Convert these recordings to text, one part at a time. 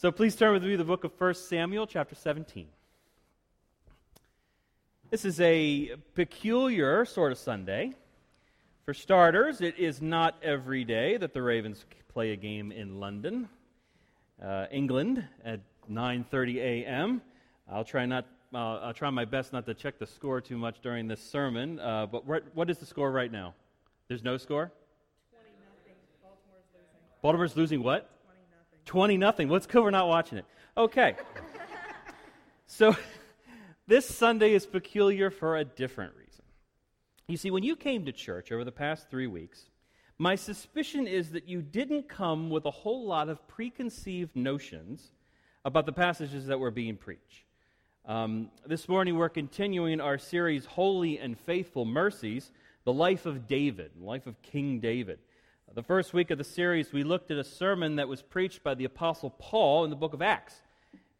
So please turn with me to the book of 1 Samuel, chapter 17. This is a peculiar sort of Sunday. For starters, it is not every day that the Ravens play a game in London, uh, England, at 9:30 a.m. I'll try not. Uh, I'll try my best not to check the score too much during this sermon. Uh, but what, what is the score right now? There's no score. Baltimore's losing. Baltimore's losing what? 20 20 nothing. What's cool we're not watching it? Okay. so this Sunday is peculiar for a different reason. You see, when you came to church over the past three weeks, my suspicion is that you didn't come with a whole lot of preconceived notions about the passages that were being preached. Um, this morning, we're continuing our series, Holy and Faithful Mercies, the life of David, life of King David. The first week of the series, we looked at a sermon that was preached by the Apostle Paul in the book of Acts.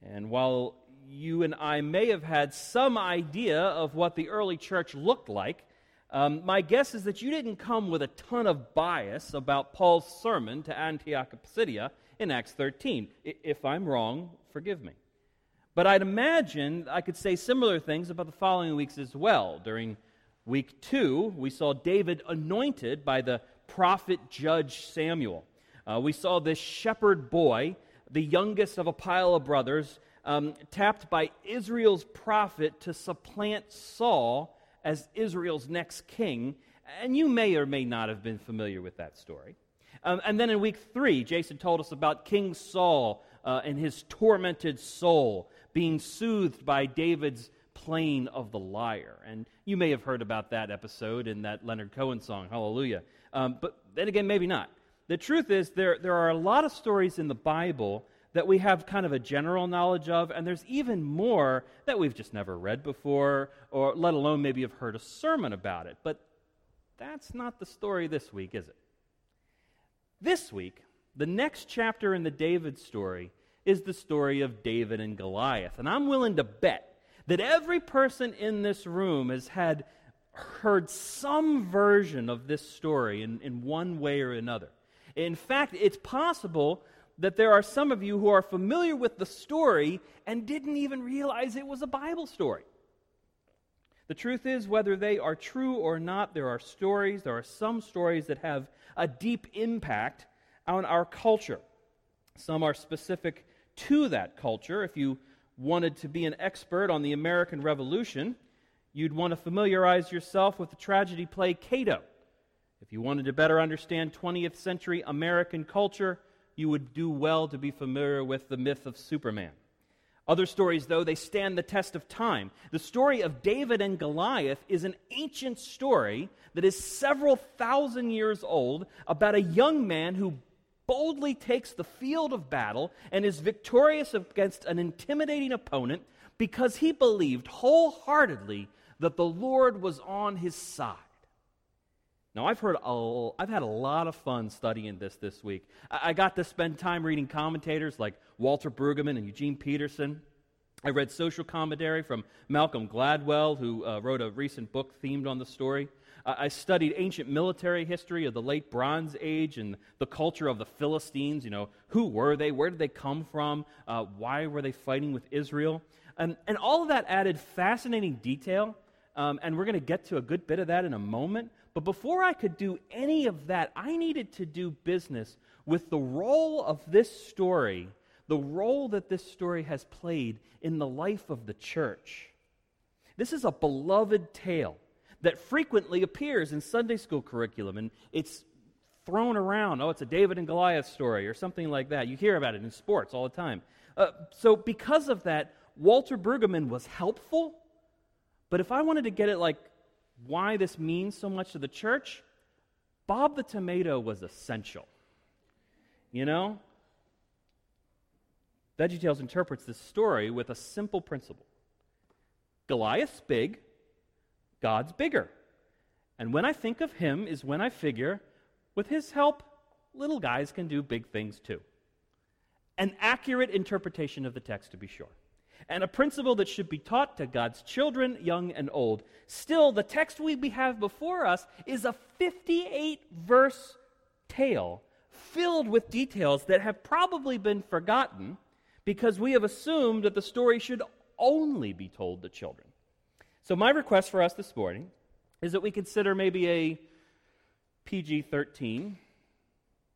And while you and I may have had some idea of what the early church looked like, um, my guess is that you didn't come with a ton of bias about Paul's sermon to Antioch of Pisidia in Acts 13. I- If I'm wrong, forgive me. But I'd imagine I could say similar things about the following weeks as well. During week two, we saw David anointed by the prophet judge Samuel. Uh, we saw this shepherd boy, the youngest of a pile of brothers, um, tapped by Israel's prophet to supplant Saul as Israel's next king. And you may or may not have been familiar with that story. Um, and then in week three, Jason told us about King Saul uh, and his tormented soul being soothed by David's playing of the lyre. And you may have heard about that episode in that Leonard Cohen song, Hallelujah. Um, but then again, maybe not. The truth is, there, there are a lot of stories in the Bible that we have kind of a general knowledge of, and there's even more that we've just never read before, or let alone maybe have heard a sermon about it. But that's not the story this week, is it? This week, the next chapter in the David story is the story of David and Goliath. And I'm willing to bet that every person in this room has had heard some version of this story in, in one way or another. In fact, it's possible that there are some of you who are familiar with the story and didn't even realize it was a Bible story. The truth is, whether they are true or not, there are stories, there are some stories that have a deep impact on our culture. Some are specific to that culture. If you wanted to be an expert on the American Revolution, you'd want to familiarize yourself with the tragedy play Cato. If you wanted to better understand 20th century American culture, you would do well to be familiar with the myth of Superman. Other stories, though, they stand the test of time. The story of David and Goliath is an ancient story that is several thousand years old about a young man who boldly takes the field of battle and is victorious against an intimidating opponent because he believed wholeheartedly that the Lord was on his side. Now, I've heard a, I've had a lot of fun studying this this week. I, I got to spend time reading commentators like Walter Brueggemann and Eugene Peterson. I read social commentary from Malcolm Gladwell, who uh, wrote a recent book themed on the story. I studied ancient military history of the late Bronze Age and the culture of the Philistines. You know, who were they? Where did they come from? Uh, why were they fighting with Israel? And, and all of that added fascinating detail. Um, and we're going to get to a good bit of that in a moment. But before I could do any of that, I needed to do business with the role of this story, the role that this story has played in the life of the church. This is a beloved tale that frequently appears in Sunday school curriculum, and it's thrown around. Oh, it's a David and Goliath story or something like that. You hear about it in sports all the time. Uh, so, because of that, Walter Brueggemann was helpful. But if I wanted to get it like why this means so much to the church, Bob the Tomato was essential. You know? VeggieTales interprets this story with a simple principle Goliath's big, God's bigger. And when I think of him, is when I figure, with his help, little guys can do big things too. An accurate interpretation of the text, to be sure and a principle that should be taught to God's children, young and old. Still, the text we have before us is a 58 verse tale filled with details that have probably been forgotten because we have assumed that the story should only be told to children. So, my request for us this morning is that we consider maybe a PG 13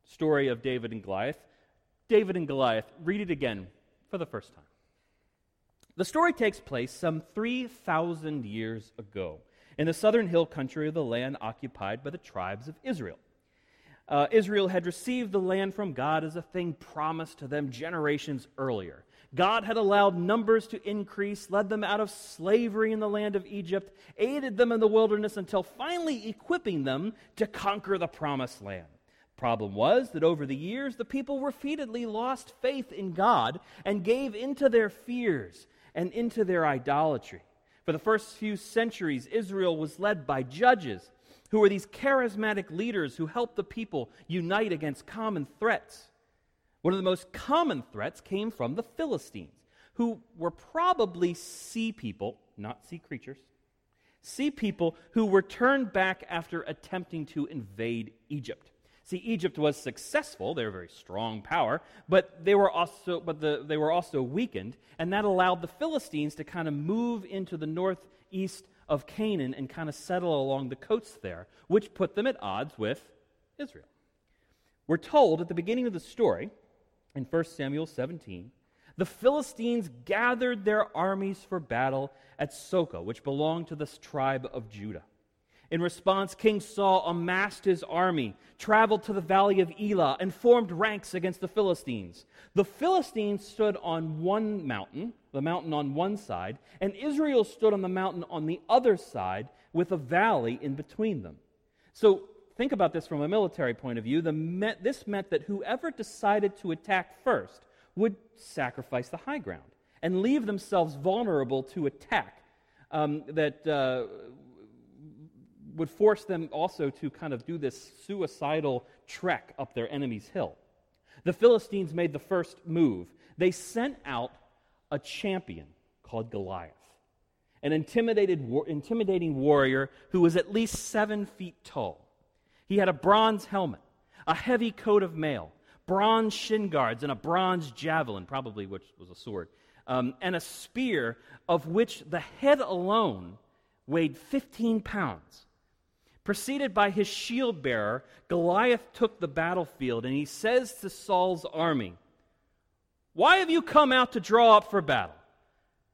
story of David and Goliath. David and Goliath, read it again for the first time. The story takes place some 3,000 years ago in the southern hill country of the land occupied by the tribes of Israel. Uh, Israel had received the land from God as a thing promised to them generations earlier. God had allowed numbers to increase, led them out of slavery in the land of Egypt, aided them in the wilderness until finally equipping them to conquer the promised land. Problem was that over the years, the people repeatedly lost faith in God and gave into their fears and into their idolatry. For the first few centuries, Israel was led by judges who were these charismatic leaders who helped the people unite against common threats. One of the most common threats came from the Philistines, who were probably sea people, not sea creatures, sea people who were turned back after attempting to invade Egypt. See, Egypt was successful; they were a very strong power, but they were also, but the, they were also weakened, and that allowed the Philistines to kind of move into the northeast of Canaan and kind of settle along the coasts there, which put them at odds with Israel. We're told at the beginning of the story in 1 Samuel 17, the Philistines gathered their armies for battle at Socoh, which belonged to this tribe of Judah. In response, King Saul amassed his army, traveled to the valley of Elah, and formed ranks against the Philistines. The Philistines stood on one mountain, the mountain on one side, and Israel stood on the mountain on the other side, with a valley in between them. So think about this from a military point of view. The, this meant that whoever decided to attack first would sacrifice the high ground and leave themselves vulnerable to attack um, that uh, would force them also to kind of do this suicidal trek up their enemy's hill. The Philistines made the first move. They sent out a champion called Goliath, an intimidated, intimidating warrior who was at least seven feet tall. He had a bronze helmet, a heavy coat of mail, bronze shin guards, and a bronze javelin, probably which was a sword, um, and a spear of which the head alone weighed 15 pounds. Preceded by his shield bearer, Goliath took the battlefield and he says to Saul's army, Why have you come out to draw up for battle?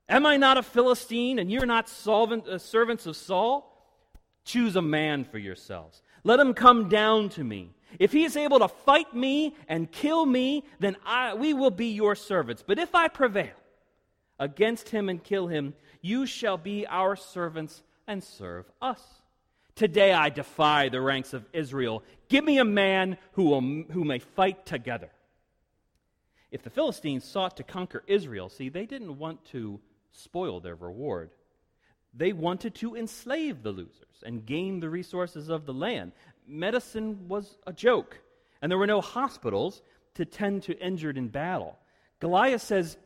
Am I not a Philistine and you're not solvent, uh, servants of Saul? Choose a man for yourselves let him come down to me. If he is able to fight me and kill me, then I, we will be your servants. But if I prevail against him and kill him, you shall be our servants and serve us. Today I defy the ranks of Israel. Give me a man who, will, who may fight together. If the Philistines sought to conquer Israel, see, they didn't want to spoil their reward. They wanted to enslave the losers and gain the resources of the land. Medicine was a joke, and there were no hospitals to tend to injured in battle. Goliath says,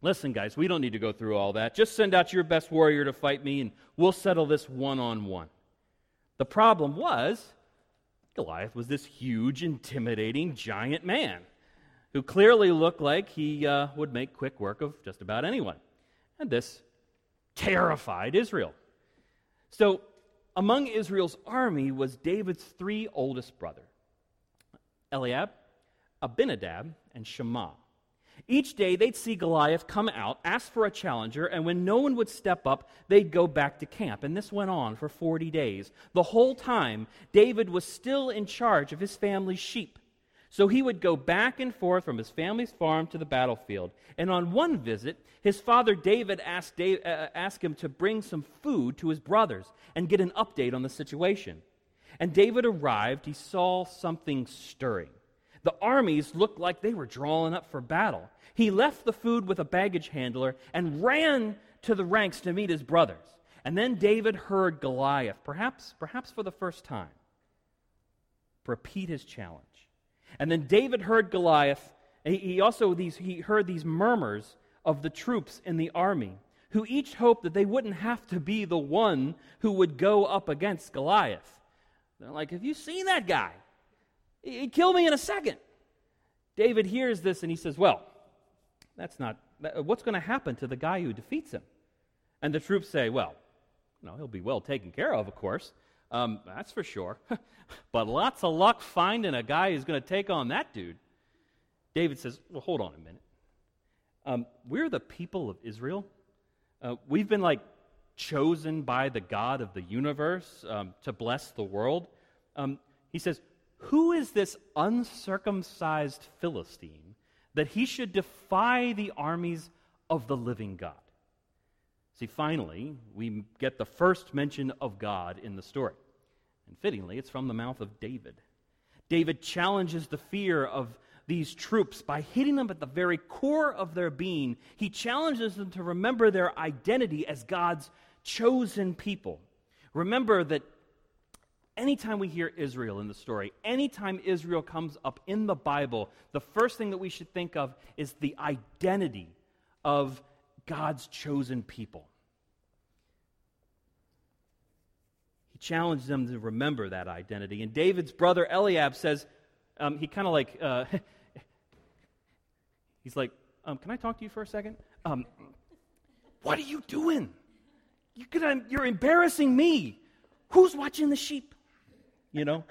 Listen, guys, we don't need to go through all that. Just send out your best warrior to fight me, and we'll settle this one on one. The problem was, Goliath was this huge, intimidating, giant man who clearly looked like he uh, would make quick work of just about anyone. And this terrified Israel. So, among Israel's army was David's three oldest brothers Eliab, Abinadab, and Shammah. Each day they'd see Goliath come out, ask for a challenger, and when no one would step up, they'd go back to camp. And this went on for 40 days. The whole time, David was still in charge of his family's sheep. So he would go back and forth from his family's farm to the battlefield. And on one visit, his father David asked, Dave, uh, asked him to bring some food to his brothers and get an update on the situation. And David arrived, he saw something stirring. The armies looked like they were drawing up for battle. He left the food with a baggage handler and ran to the ranks to meet his brothers. And then David heard Goliath, perhaps, perhaps for the first time, repeat his challenge. And then David heard Goliath. He also these, he heard these murmurs of the troops in the army, who each hoped that they wouldn't have to be the one who would go up against Goliath. They're like, Have you seen that guy? He'd kill me in a second. David hears this and he says, Well, That's not, what's going to happen to the guy who defeats him? And the troops say, Well, you know, he'll be well taken care of, of course. Um, that's for sure. but lots of luck finding a guy who's going to take on that dude. David says, Well, hold on a minute. Um, we're the people of Israel. Uh, we've been like chosen by the God of the universe um, to bless the world. Um, he says, Who is this uncircumcised Philistine that he should defy the armies of the living God? See, finally, we get the first mention of God in the story. And fittingly, it's from the mouth of David. David challenges the fear of these troops by hitting them at the very core of their being. He challenges them to remember their identity as God's chosen people. Remember that anytime we hear Israel in the story, anytime Israel comes up in the Bible, the first thing that we should think of is the identity of God's chosen people. He challenged them to remember that identity. And David's brother Eliab says, um, he kind of like, uh, he's like, um, can I talk to you for a second? Um, what are you doing? You're, you're embarrassing me. Who's watching the sheep? You know?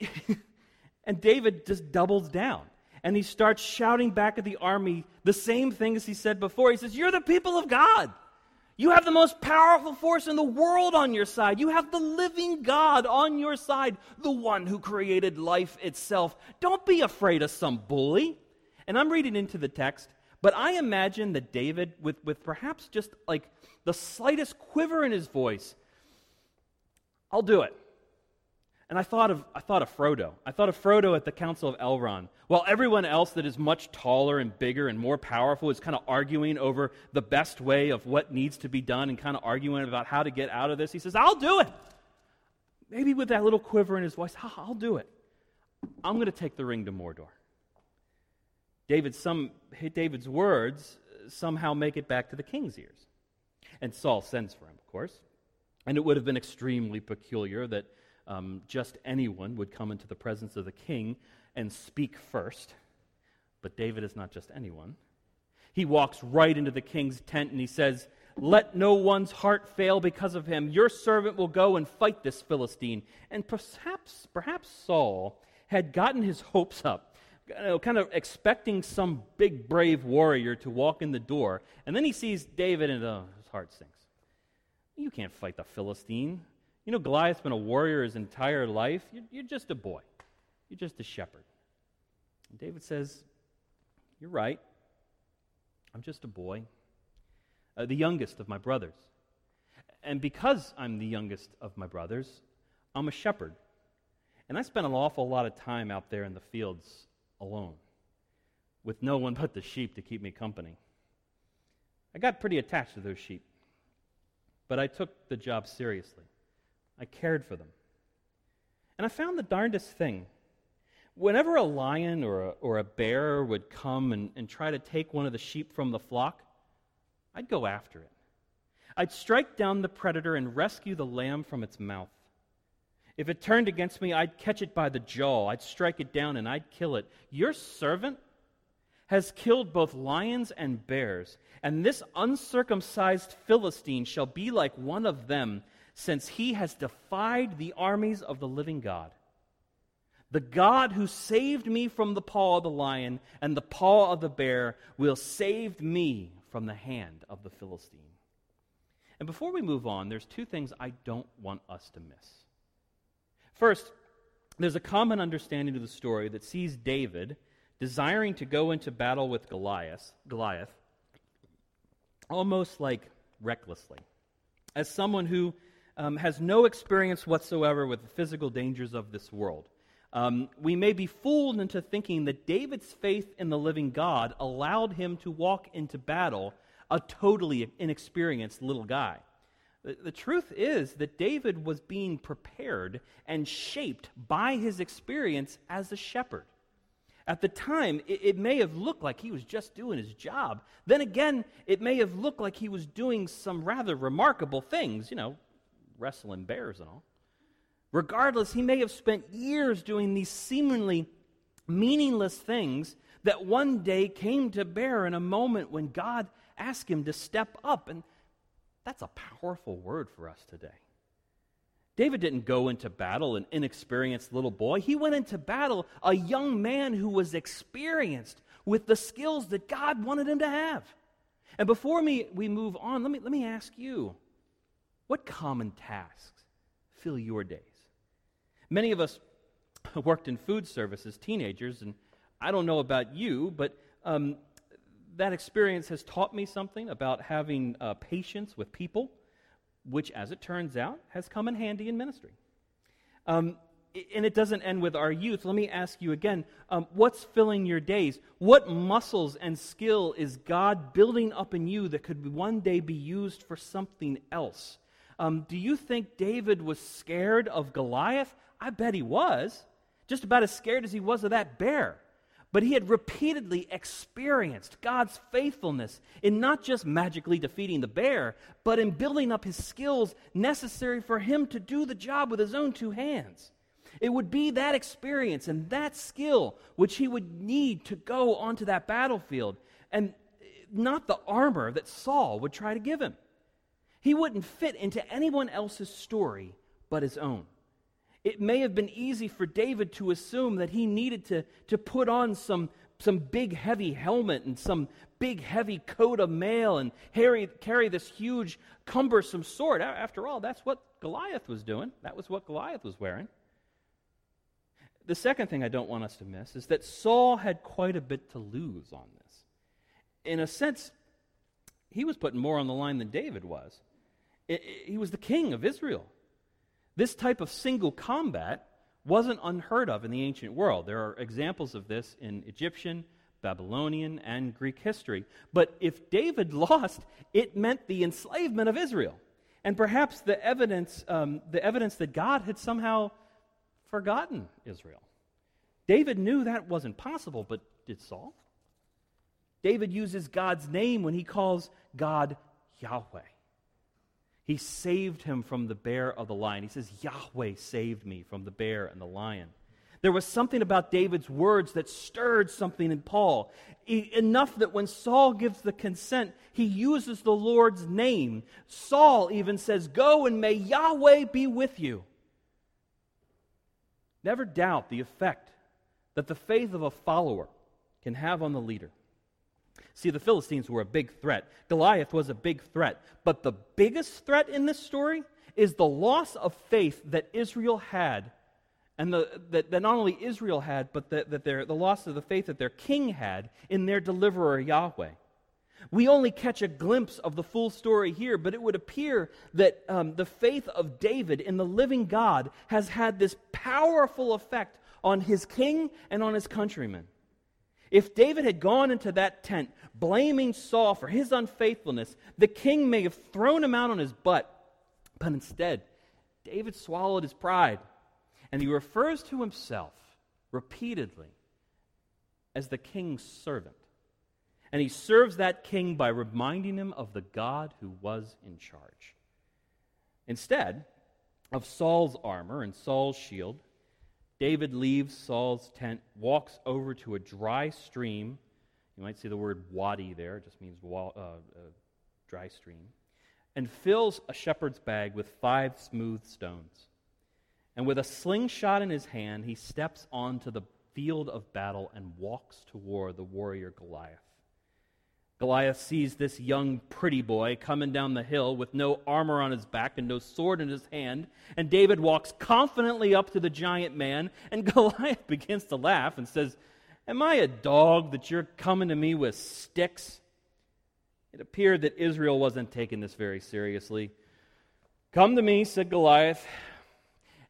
and David just doubles down and he starts shouting back at the army the same thing as he said before. He says, You're the people of God. You have the most powerful force in the world on your side. You have the living God on your side, the one who created life itself. Don't be afraid of some bully. And I'm reading into the text, but I imagine that David, with, with perhaps just like the slightest quiver in his voice, I'll do it. And I thought of, I thought of Frodo. I thought of Frodo at the Council of Elrond. While everyone else that is much taller and bigger and more powerful is kind of arguing over the best way of what needs to be done and kind of arguing about how to get out of this, he says, I'll do it. Maybe with that little quiver in his voice, I'll do it. I'm going to take the ring to Mordor. David, some, David's words somehow make it back to the king's ears. And Saul sends for him, of course. And it would have been extremely peculiar that um, just anyone would come into the presence of the king and speak first. But David is not just anyone. He walks right into the king's tent and he says, Let no one's heart fail because of him. Your servant will go and fight this Philistine. And perhaps, perhaps Saul had gotten his hopes up, kind of expecting some big, brave warrior to walk in the door. And then he sees David and oh, his heart sinks. You can't fight the Philistine. You know, Goliath's been a warrior his entire life. You're, you're just a boy, you're just a shepherd. And David says, You're right. I'm just a boy, uh, the youngest of my brothers. And because I'm the youngest of my brothers, I'm a shepherd. And I spent an awful lot of time out there in the fields alone, with no one but the sheep to keep me company. I got pretty attached to those sheep, but I took the job seriously. I cared for them. And I found the darndest thing. Whenever a lion or a, or a bear would come and, and try to take one of the sheep from the flock, I'd go after it. I'd strike down the predator and rescue the lamb from its mouth. If it turned against me, I'd catch it by the jaw, I'd strike it down, and I'd kill it. Your servant has killed both lions and bears, and this uncircumcised Philistine shall be like one of them since he has defied the armies of the living God. The God who saved me from the paw of the lion and the paw of the bear will save me from the hand of the Philistine. And before we move on, there's two things I don't want us to miss. First, there's a common understanding of the story that sees David desiring to go into battle with Goliath, Goliath almost like recklessly, as someone who um, has no experience whatsoever with the physical dangers of this world. Um, we may be fooled into thinking that David's faith in the living God allowed him to walk into battle a totally inexperienced little guy. The, the truth is that David was being prepared and shaped by his experience as a shepherd. At the time, it, it, may have looked like he was just doing his job. Then again, it may have looked like he was doing some rather remarkable things, you know, wrestling bears and all. Regardless, he may have spent years doing these seemingly meaningless things that one day came to bear in a moment when God asked him to step up. And that's a powerful word for us today. David didn't go into battle an inexperienced little boy. He went into battle a young man who was experienced with the skills that God wanted him to have. And before me, we move on, let me, let me ask you what common tasks fill your days? Many of us worked in food service as teenagers, and I don't know about you, but um, that experience has taught me something about having uh, patience with people, which, as it turns out, has come in handy in ministry. Um, and it doesn't end with our youth. Let me ask you again um, what's filling your days? What muscles and skill is God building up in you that could one day be used for something else? Um, do you think David was scared of Goliath? I bet he was. Just about as scared as he was of that bear. But he had repeatedly experienced God's faithfulness in not just magically defeating the bear, but in building up his skills necessary for him to do the job with his own two hands. It would be that experience and that skill which he would need to go onto that battlefield, and not the armor that Saul would try to give him. He wouldn't fit into anyone else's story but his own. It may have been easy for David to assume that he needed to, to put on some, some big heavy helmet and some big heavy coat of mail and carry, carry this huge cumbersome sword. After all, that's what Goliath was doing. That was what Goliath was wearing. The second thing I don't want us to miss is that Saul had quite a bit to lose on this. In a sense, he was putting more on the line than David was. He was the king of Israel. This type of single combat wasn't unheard of in the ancient world. There are examples of this in Egyptian, Babylonian, and Greek history. But if David lost, it meant the enslavement of Israel. And perhaps the evidence, um, the evidence that God had somehow forgotten Israel. David knew that wasn't possible, but did Saul? David uses God's name when he calls God Yahweh. He saved him from the bear of the lion. He says, Yahweh saved me from the bear and the lion. There was something about David's words that stirred something in Paul. E- enough that when Saul gives the consent, he uses the Lord's name. Saul even says, Go and may Yahweh be with you. Never doubt the effect that the faith of a follower can have on the leader. See, the Philistines were a big threat. Goliath was a big threat. But the biggest threat in this story is the loss of faith that Israel had. And the, that, that not only Israel had, but that, that their, the loss of the faith that their king had in their deliverer Yahweh. We only catch a glimpse of the full story here, but it would appear that um, the faith of David in the living God has had this powerful effect on his king and on his countrymen. If David had gone into that tent blaming Saul for his unfaithfulness, the king may have thrown him out on his butt. But instead, David swallowed his pride, and he refers to himself repeatedly as the king's servant. And he serves that king by reminding him of the God who was in charge. Instead of Saul's armor and Saul's shield, David leaves Saul's tent, walks over to a dry stream. You might see the word wadi there, it just means uh, uh, dry stream. And fills a shepherd's bag with five smooth stones. And with a slingshot in his hand, he steps onto the field of battle and walks toward the warrior Goliath. Goliath sees this young, pretty boy coming down the hill with no armor on his back and no sword in his hand. And David walks confidently up to the giant man, and Goliath begins to laugh and says, Am I a dog that you're coming to me with sticks? It appeared that Israel wasn't taking this very seriously. Come to me, said Goliath,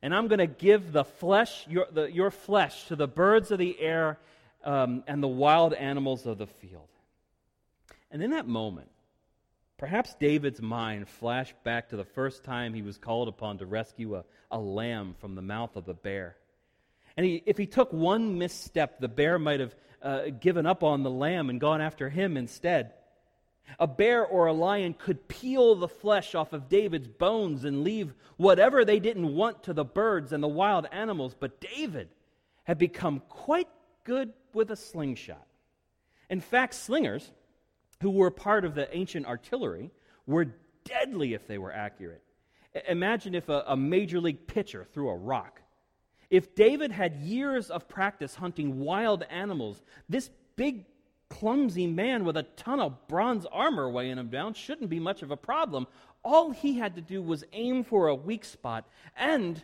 and I'm going to give the flesh, your, the, your flesh to the birds of the air um, and the wild animals of the field. And in that moment, perhaps David's mind flashed back to the first time he was called upon to rescue a, a lamb from the mouth of a bear. And he, if he took one misstep, the bear might have uh, given up on the lamb and gone after him instead. A bear or a lion could peel the flesh off of David's bones and leave whatever they didn't want to the birds and the wild animals, but David had become quite good with a slingshot. In fact, slingers, who were part of the ancient artillery, were deadly if they were accurate. Imagine if a, a major league pitcher threw a rock. If David had years of practice hunting wild animals, this big, clumsy man with a ton of bronze armor weighing him down shouldn't be much of a problem. All he had to do was aim for a weak spot and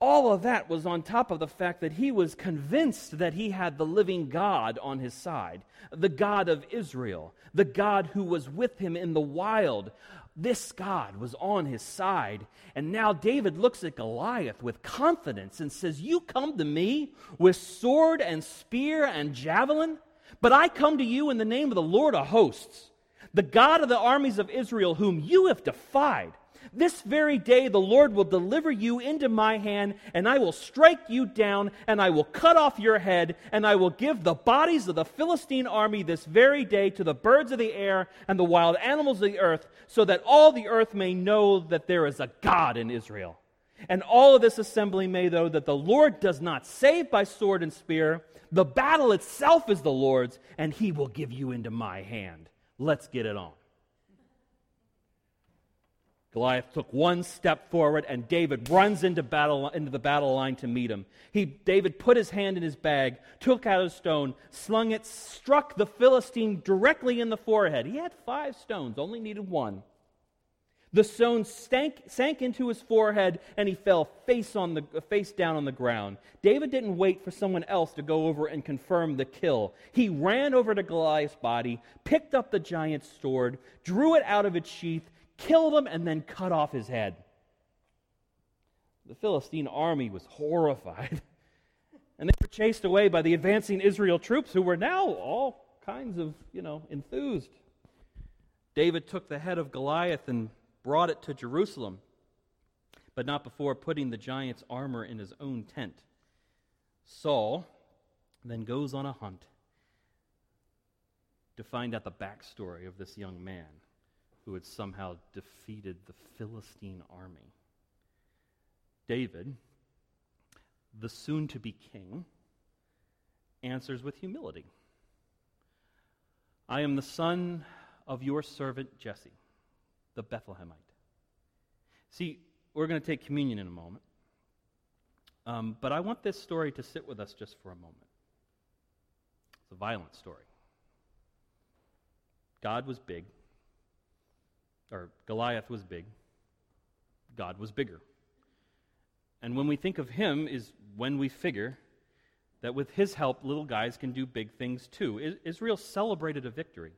all of that was on top of the fact that he was convinced that he had the living God on his side, the God of Israel, the God who was with him in the wild. This God was on his side. And now David looks at Goliath with confidence and says, You come to me with sword and spear and javelin, but I come to you in the name of the Lord of hosts, the God of the armies of Israel, whom you have defied. This very day the Lord will deliver you into my hand, and I will strike you down, and I will cut off your head, and I will give the bodies of the Philistine army this very day to the birds of the air and the wild animals of the earth, so that all the earth may know that there is a God in Israel. And all of this assembly may know that the Lord does not save by sword and spear. The battle itself is the Lord's, and he will give you into my hand. Let's get it on. Goliath took one step forward, and David runs into, battle, into the battle line to meet him. He, David put his hand in his bag, took out a stone, slung it, struck the Philistine directly in the forehead. He had five stones, only needed one. The stone stank, sank into his forehead, and he fell face, on the, face down on the ground. David didn't wait for someone else to go over and confirm the kill. He ran over to Goliath's body, picked up the giant's sword, drew it out of its sheath, killed him, and then cut off his head. The Philistine army was horrified. And they were chased away by the advancing Israel troops who were now all kinds of, you know, enthused. David took the head of Goliath and brought it to Jerusalem, but not before putting the giant's armor in his own tent. Saul then goes on a hunt to find out the backstory of this young man who had somehow defeated the Philistine army. David, the soon to be king, answers with humility I am the son of your servant Jesse, the Bethlehemite. See, we're going to take communion in a moment. Um, but I want this story to sit with us just for a moment. It's a violent story. God was big, or Goliath was big, God was bigger. And when we think of him, is when we figure that with his help, little guys can do big things too. Israel celebrated a victory,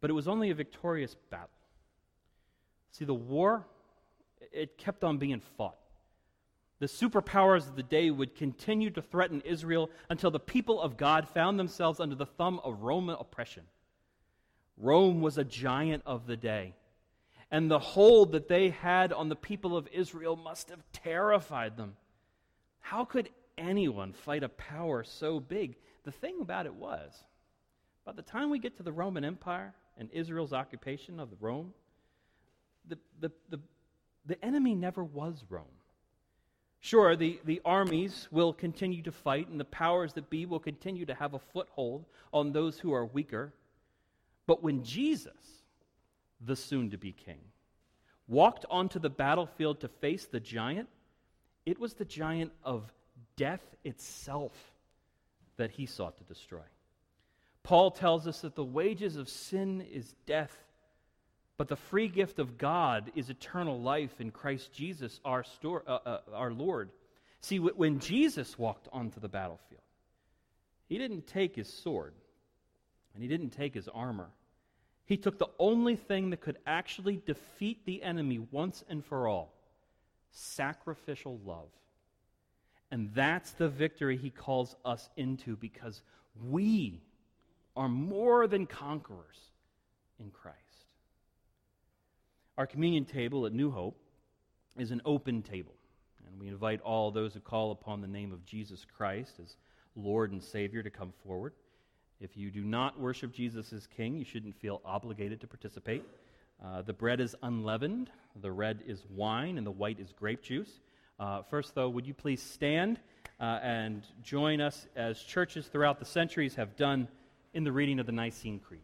but it was only a victorious battle. See, the war, it kept on being fought. The superpowers of the day would continue to threaten Israel until the people of God found themselves under the thumb of Roman oppression. Rome was a giant of the day. And the hold that they had on the people of Israel must have terrified them. How could anyone fight a power so big? The thing about it was, by the time we get to the Roman Empire and Israel's occupation of Rome, the, the, the, the enemy never was Rome. Sure, the, the armies will continue to fight, and the powers that be will continue to have a foothold on those who are weaker. But when Jesus, the soon to be king, walked onto the battlefield to face the giant, it was the giant of death itself that he sought to destroy. Paul tells us that the wages of sin is death, but the free gift of God is eternal life in Christ Jesus, our, store, uh, uh, our Lord. See, when Jesus walked onto the battlefield, he didn't take his sword and he didn't take his armor. He took the only thing that could actually defeat the enemy once and for all sacrificial love. And that's the victory he calls us into because we are more than conquerors in Christ. Our communion table at New Hope is an open table, and we invite all those who call upon the name of Jesus Christ as Lord and Savior to come forward. If you do not worship Jesus as King, you shouldn't feel obligated to participate. Uh, the bread is unleavened, the red is wine, and the white is grape juice. Uh, first, though, would you please stand uh, and join us as churches throughout the centuries have done in the reading of the Nicene Creed.